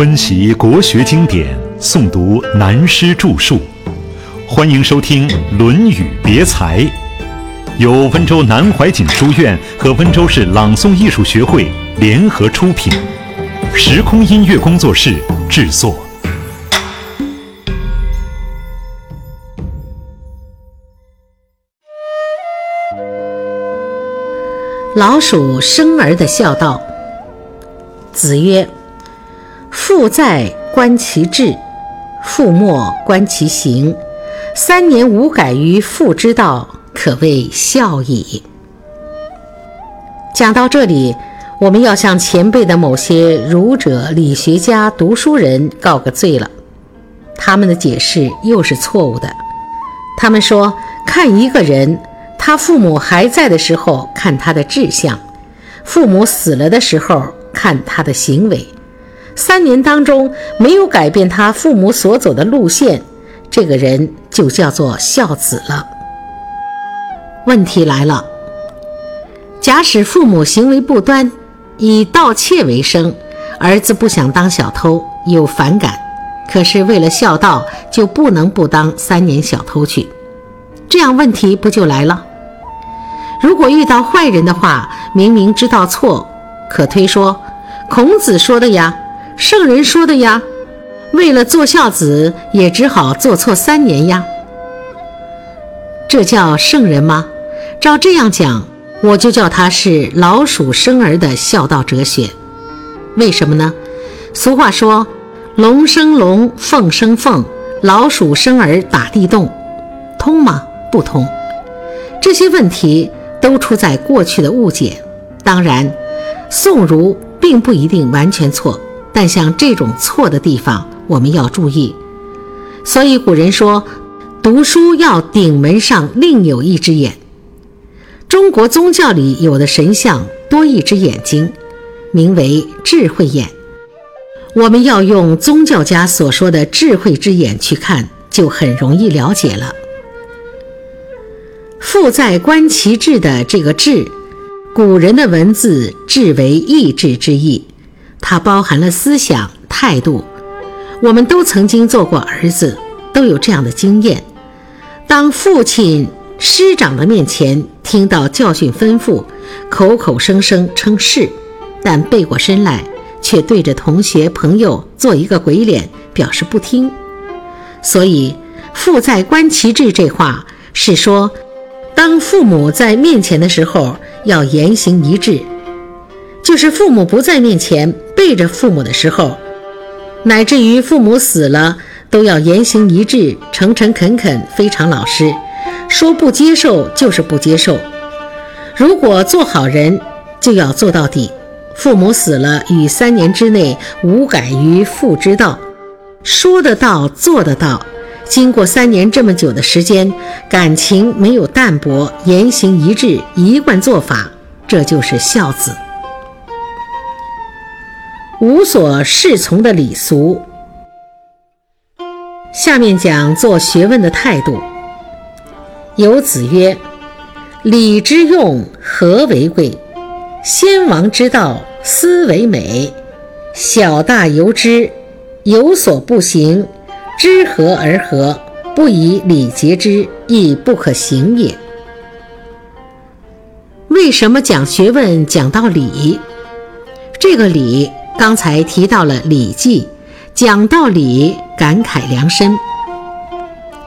温习国学经典，诵读南师著述，欢迎收听《论语别裁》，由温州南怀瑾书院和温州市朗诵艺术学会联合出品，时空音乐工作室制作。老鼠生儿的孝道。子曰：“父在，观其志；父莫，观其行。三年无改于父之道，可谓孝矣。”讲到这里，我们要向前辈的某些儒者、理学家、读书人告个罪了。他们的解释又是错误的。他们说，看一个人。他父母还在的时候看他的志向，父母死了的时候看他的行为。三年当中没有改变他父母所走的路线，这个人就叫做孝子了。问题来了，假使父母行为不端，以盗窃为生，儿子不想当小偷，有反感，可是为了孝道，就不能不当三年小偷去，这样问题不就来了？如果遇到坏人的话，明明知道错，可推说孔子说的呀，圣人说的呀，为了做孝子，也只好做错三年呀。这叫圣人吗？照这样讲，我就叫他是老鼠生儿的孝道哲学。为什么呢？俗话说，龙生龙，凤生凤，老鼠生儿打地洞，通吗？不通。这些问题。都出在过去的误解。当然，宋儒并不一定完全错，但像这种错的地方，我们要注意。所以古人说，读书要顶门上另有一只眼。中国宗教里有的神像多一只眼睛，名为智慧眼。我们要用宗教家所说的智慧之眼去看，就很容易了解了。父在观其志的这个志，古人的文字志为意志之意，它包含了思想态度。我们都曾经做过儿子，都有这样的经验：当父亲师长的面前听到教训吩咐，口口声声称是，但背过身来却对着同学朋友做一个鬼脸，表示不听。所以“父在观其志”这话是说。当父母在面前的时候，要言行一致；就是父母不在面前，背着父母的时候，乃至于父母死了，都要言行一致，诚诚恳恳，非常老实，说不接受就是不接受。如果做好人，就要做到底。父母死了，与三年之内无改于父之道，说得到，做得到。经过三年这么久的时间，感情没有淡薄，言行一致，一贯做法，这就是孝子。无所适从的礼俗。下面讲做学问的态度。有子曰：“礼之用，和为贵；先王之道，斯为美。小大由之，有所不行。”知和而和，不以礼节之，亦不可行也。为什么讲学问讲到礼？这个礼刚才提到了《礼记》，讲道理，感慨良深。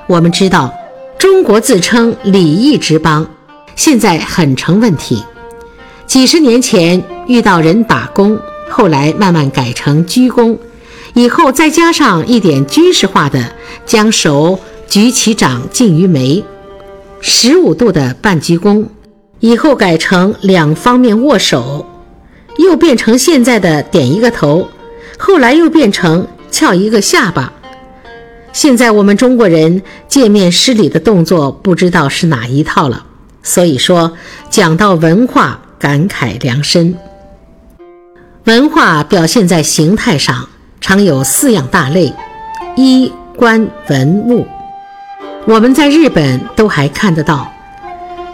我们知道，中国自称礼义之邦，现在很成问题。几十年前遇到人打工，后来慢慢改成鞠躬。以后再加上一点军事化的，将手举起掌近于眉，十五度的半鞠躬。以后改成两方面握手，又变成现在的点一个头，后来又变成翘一个下巴。现在我们中国人见面施礼的动作，不知道是哪一套了。所以说，讲到文化，感慨良深。文化表现在形态上。常有四样大类：衣、冠、文、物。我们在日本都还看得到，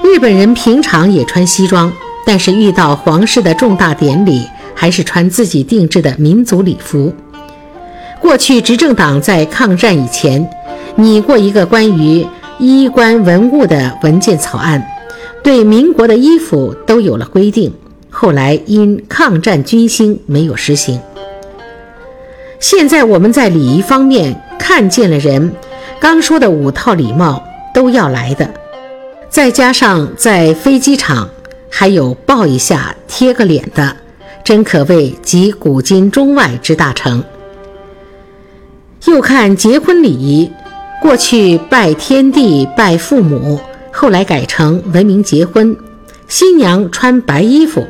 日本人平常也穿西装，但是遇到皇室的重大典礼，还是穿自己定制的民族礼服。过去执政党在抗战以前拟过一个关于衣冠文物的文件草案，对民国的衣服都有了规定。后来因抗战军兴没有实行。现在我们在礼仪方面看见了人，刚说的五套礼帽都要来的，再加上在飞机场还有抱一下、贴个脸的，真可谓集古今中外之大成。又看结婚礼仪，过去拜天地、拜父母，后来改成文明结婚，新娘穿白衣服，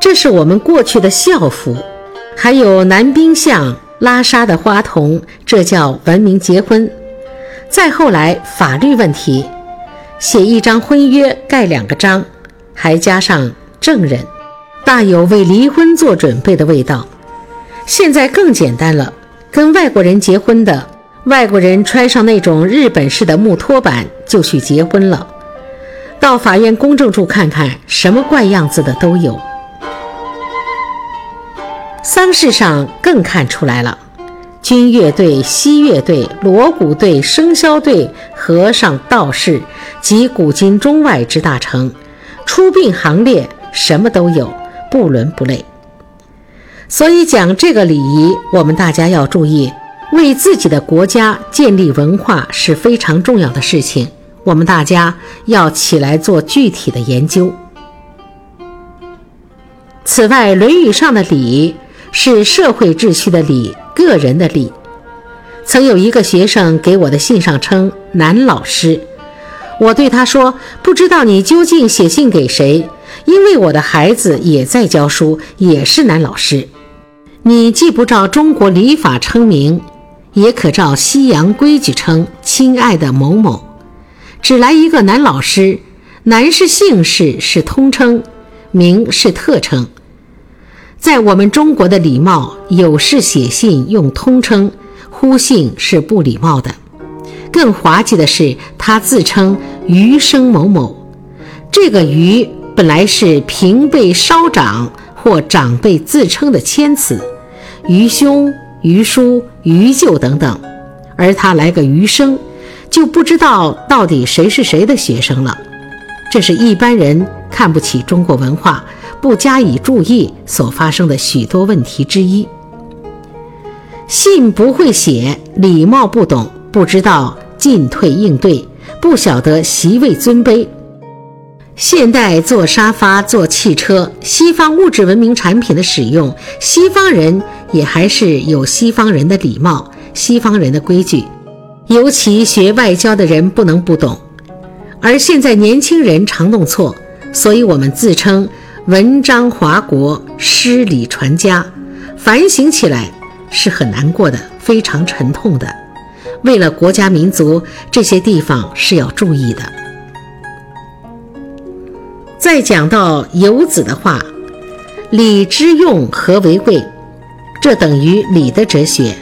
这是我们过去的校服。还有男宾相拉沙的花童，这叫文明结婚。再后来法律问题，写一张婚约盖两个章，还加上证人，大有为离婚做准备的味道。现在更简单了。跟外国人结婚的外国人穿上那种日本式的木托板就去结婚了，到法院公证处看看，什么怪样子的都有。丧事上更看出来了，军乐队、西乐队、锣鼓队、生肖队、和尚、道士及古今中外之大成，出殡行列什么都有，不伦不类。所以讲这个礼仪，我们大家要注意，为自己的国家建立文化是非常重要的事情。我们大家要起来做具体的研究。此外，《论语》上的礼是社会秩序的礼，个人的礼。曾有一个学生给我的信上称男老师，我对他说：“不知道你究竟写信给谁？因为我的孩子也在教书，也是男老师。”你既不照中国礼法称名，也可照西洋规矩称“亲爱的某某”，只来一个男老师。男是姓氏，是通称；名是特称。在我们中国的礼貌，有事写信用通称，呼姓是不礼貌的。更滑稽的是，他自称“余生某某”，这个“余”本来是平辈稍长。或长辈自称的谦词，余兄、余叔、余舅等等，而他来个余生，就不知道到底谁是谁的学生了。这是一般人看不起中国文化、不加以注意所发生的许多问题之一。信不会写，礼貌不懂，不知道进退应对，不晓得席位尊卑。现代坐沙发、坐汽车，西方物质文明产品的使用，西方人也还是有西方人的礼貌、西方人的规矩，尤其学外交的人不能不懂。而现在年轻人常弄错，所以我们自称文章华国、诗礼传家，反省起来是很难过的，非常沉痛的。为了国家民族，这些地方是要注意的。再讲到游子的话，礼之用，和为贵？这等于礼的哲学。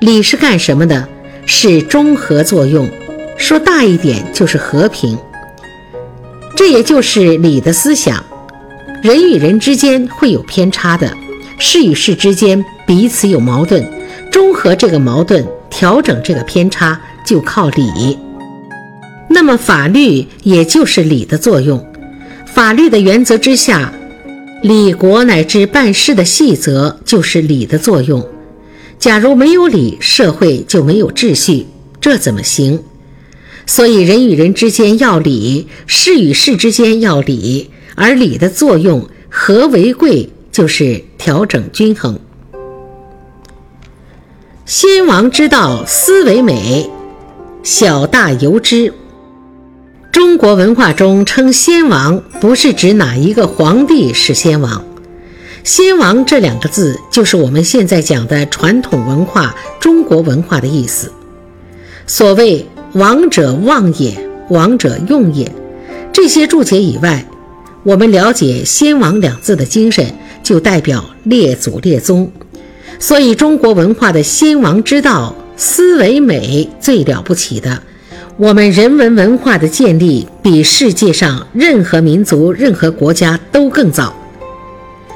礼是干什么的？是中和作用。说大一点，就是和平。这也就是礼的思想。人与人之间会有偏差的，事与事之间彼此有矛盾，中和这个矛盾，调整这个偏差，就靠礼。那么法律也就是礼的作用。法律的原则之下，礼国乃至办事的细则就是礼的作用。假如没有礼，社会就没有秩序，这怎么行？所以人与人之间要礼，事与事之间要礼，而礼的作用和为贵，就是调整均衡。先王之道，斯为美，小大由之。中国文化中称先王，不是指哪一个皇帝是先王。先王这两个字，就是我们现在讲的传统文化、中国文化的意思。所谓“王者望也，王者用也”，这些注解以外，我们了解“先王”两字的精神，就代表列祖列宗。所以，中国文化的先王之道，思维美最了不起的。我们人文文化的建立比世界上任何民族、任何国家都更早。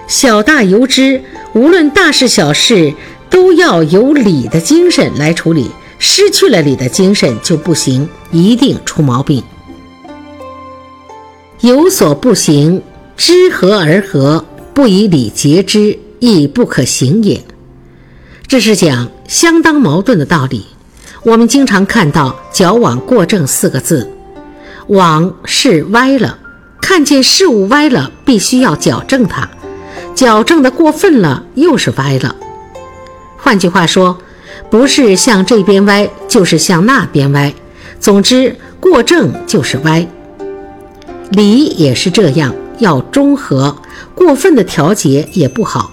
小大由之，无论大事小事，都要有理的精神来处理，失去了理的精神就不行，一定出毛病。有所不行，知和而和，不以理节之，亦不可行也。这是讲相当矛盾的道理。我们经常看到“矫枉过正”四个字，枉是歪了，看见事物歪了，必须要矫正它；矫正的过分了，又是歪了。换句话说，不是向这边歪，就是向那边歪。总之，过正就是歪。理也是这样，要中和，过分的调节也不好。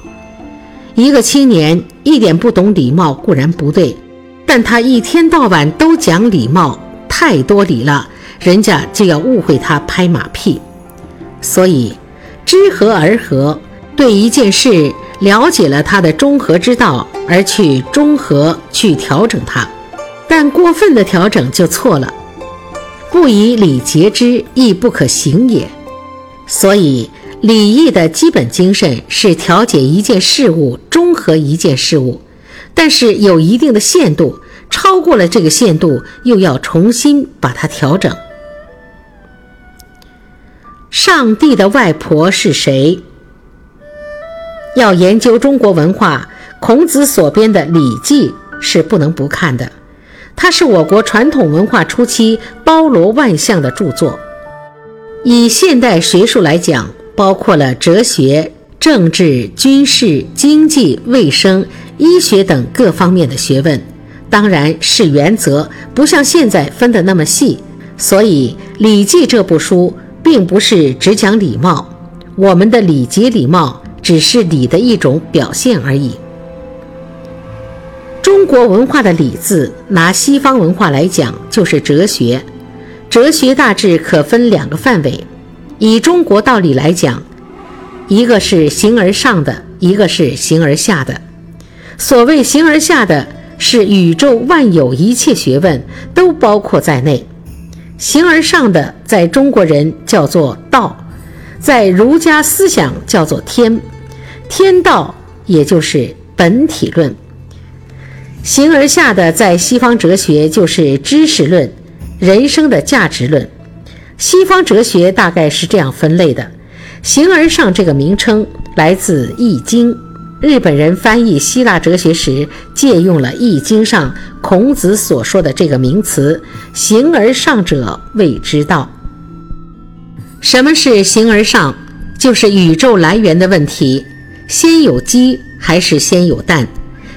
一个青年一点不懂礼貌固然不对，但他一天到晚都讲礼貌，太多礼了，人家就要误会他拍马屁。所以，知和而和，对一件事了解了它的中和之道，而去中和去调整它，但过分的调整就错了。不以礼节之，亦不可行也。所以，礼义的基本精神是调节一件事物，中和一件事物，但是有一定的限度，超过了这个限度，又要重新把它调整。上帝的外婆是谁？要研究中国文化，孔子所编的《礼记》是不能不看的。它是我国传统文化初期包罗万象的著作。以现代学术来讲，包括了哲学、政治、军事、经济、卫生、医学等各方面的学问。当然是原则，不像现在分得那么细。所以《礼记》这部书并不是只讲礼貌，我们的礼节礼貌只是礼的一种表现而已。中国文化的“礼”字，拿西方文化来讲，就是哲学。哲学大致可分两个范围。以中国道理来讲，一个是形而上的，一个是形而下的。所谓形而下的，是宇宙万有一切学问都包括在内；形而上的，在中国人叫做道，在儒家思想叫做天。天道也就是本体论。形而下的，在西方哲学就是知识论、人生的价值论。西方哲学大概是这样分类的：形而上这个名称来自《易经》，日本人翻译希腊哲学时借用了《易经》上孔子所说的这个名词“形而上者谓之道”。什么是形而上？就是宇宙来源的问题：先有鸡还是先有蛋？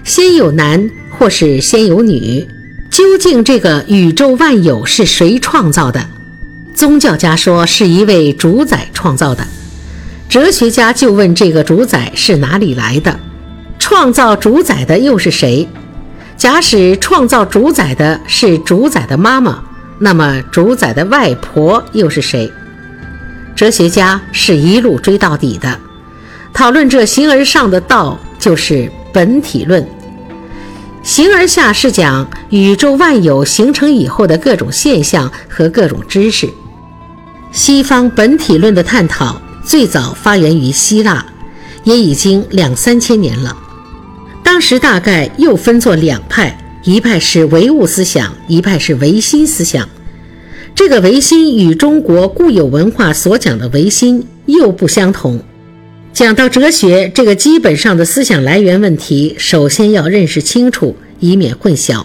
先有男？或是先有女，究竟这个宇宙万有是谁创造的？宗教家说是一位主宰创造的，哲学家就问这个主宰是哪里来的？创造主宰的又是谁？假使创造主宰的是主宰的妈妈，那么主宰的外婆又是谁？哲学家是一路追到底的，讨论这形而上的道，就是本体论。形而下是讲宇宙万有形成以后的各种现象和各种知识。西方本体论的探讨最早发源于希腊，也已经两三千年了。当时大概又分作两派，一派是唯物思想，一派是唯心思想。这个唯心与中国固有文化所讲的唯心又不相同。讲到哲学这个基本上的思想来源问题，首先要认识清楚，以免混淆。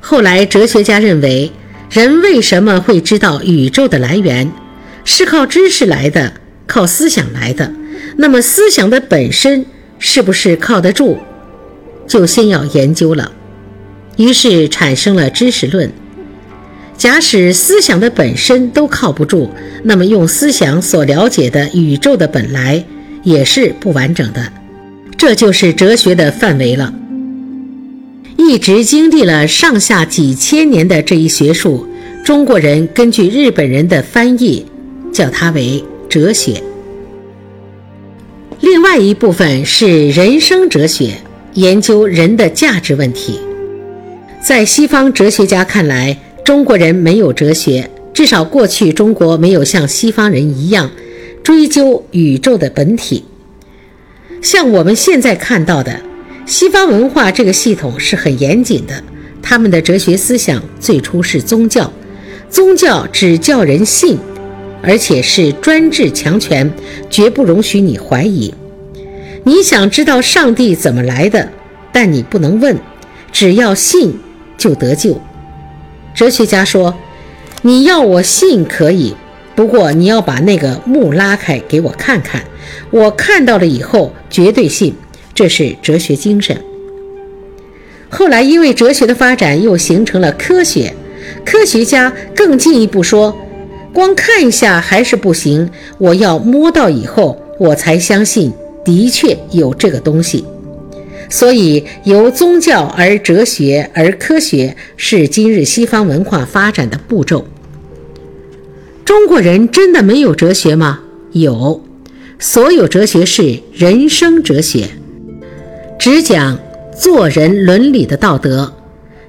后来哲学家认为，人为什么会知道宇宙的来源，是靠知识来的，靠思想来的。那么思想的本身是不是靠得住，就先要研究了。于是产生了知识论。假使思想的本身都靠不住，那么用思想所了解的宇宙的本来也是不完整的，这就是哲学的范围了。一直经历了上下几千年的这一学术，中国人根据日本人的翻译，叫它为哲学。另外一部分是人生哲学，研究人的价值问题。在西方哲学家看来，中国人没有哲学，至少过去中国没有像西方人一样追究宇宙的本体。像我们现在看到的，西方文化这个系统是很严谨的，他们的哲学思想最初是宗教，宗教只叫人信，而且是专制强权，绝不容许你怀疑。你想知道上帝怎么来的，但你不能问，只要信就得救。哲学家说：“你要我信可以，不过你要把那个幕拉开给我看看，我看到了以后绝对信。”这是哲学精神。后来因为哲学的发展，又形成了科学。科学家更进一步说，光看一下还是不行，我要摸到以后，我才相信的确有这个东西。所以，由宗教而哲学而科学是今日西方文化发展的步骤。中国人真的没有哲学吗？有，所有哲学是人生哲学，只讲做人伦理的道德，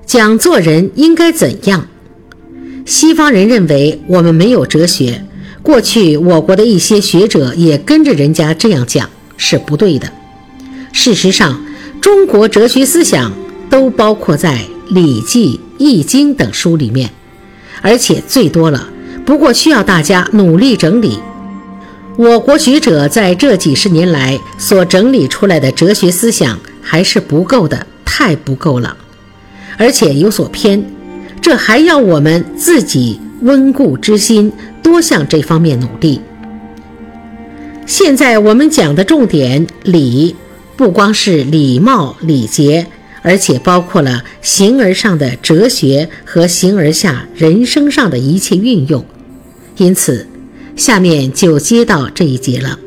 讲做人应该怎样。西方人认为我们没有哲学，过去我国的一些学者也跟着人家这样讲，是不对的。事实上，中国哲学思想都包括在《礼记》《易经》等书里面，而且最多了。不过需要大家努力整理。我国学者在这几十年来所整理出来的哲学思想还是不够的，太不够了，而且有所偏。这还要我们自己温故知新，多向这方面努力。现在我们讲的重点礼。不光是礼貌礼节，而且包括了形而上的哲学和形而下人生上的一切运用。因此，下面就接到这一节了。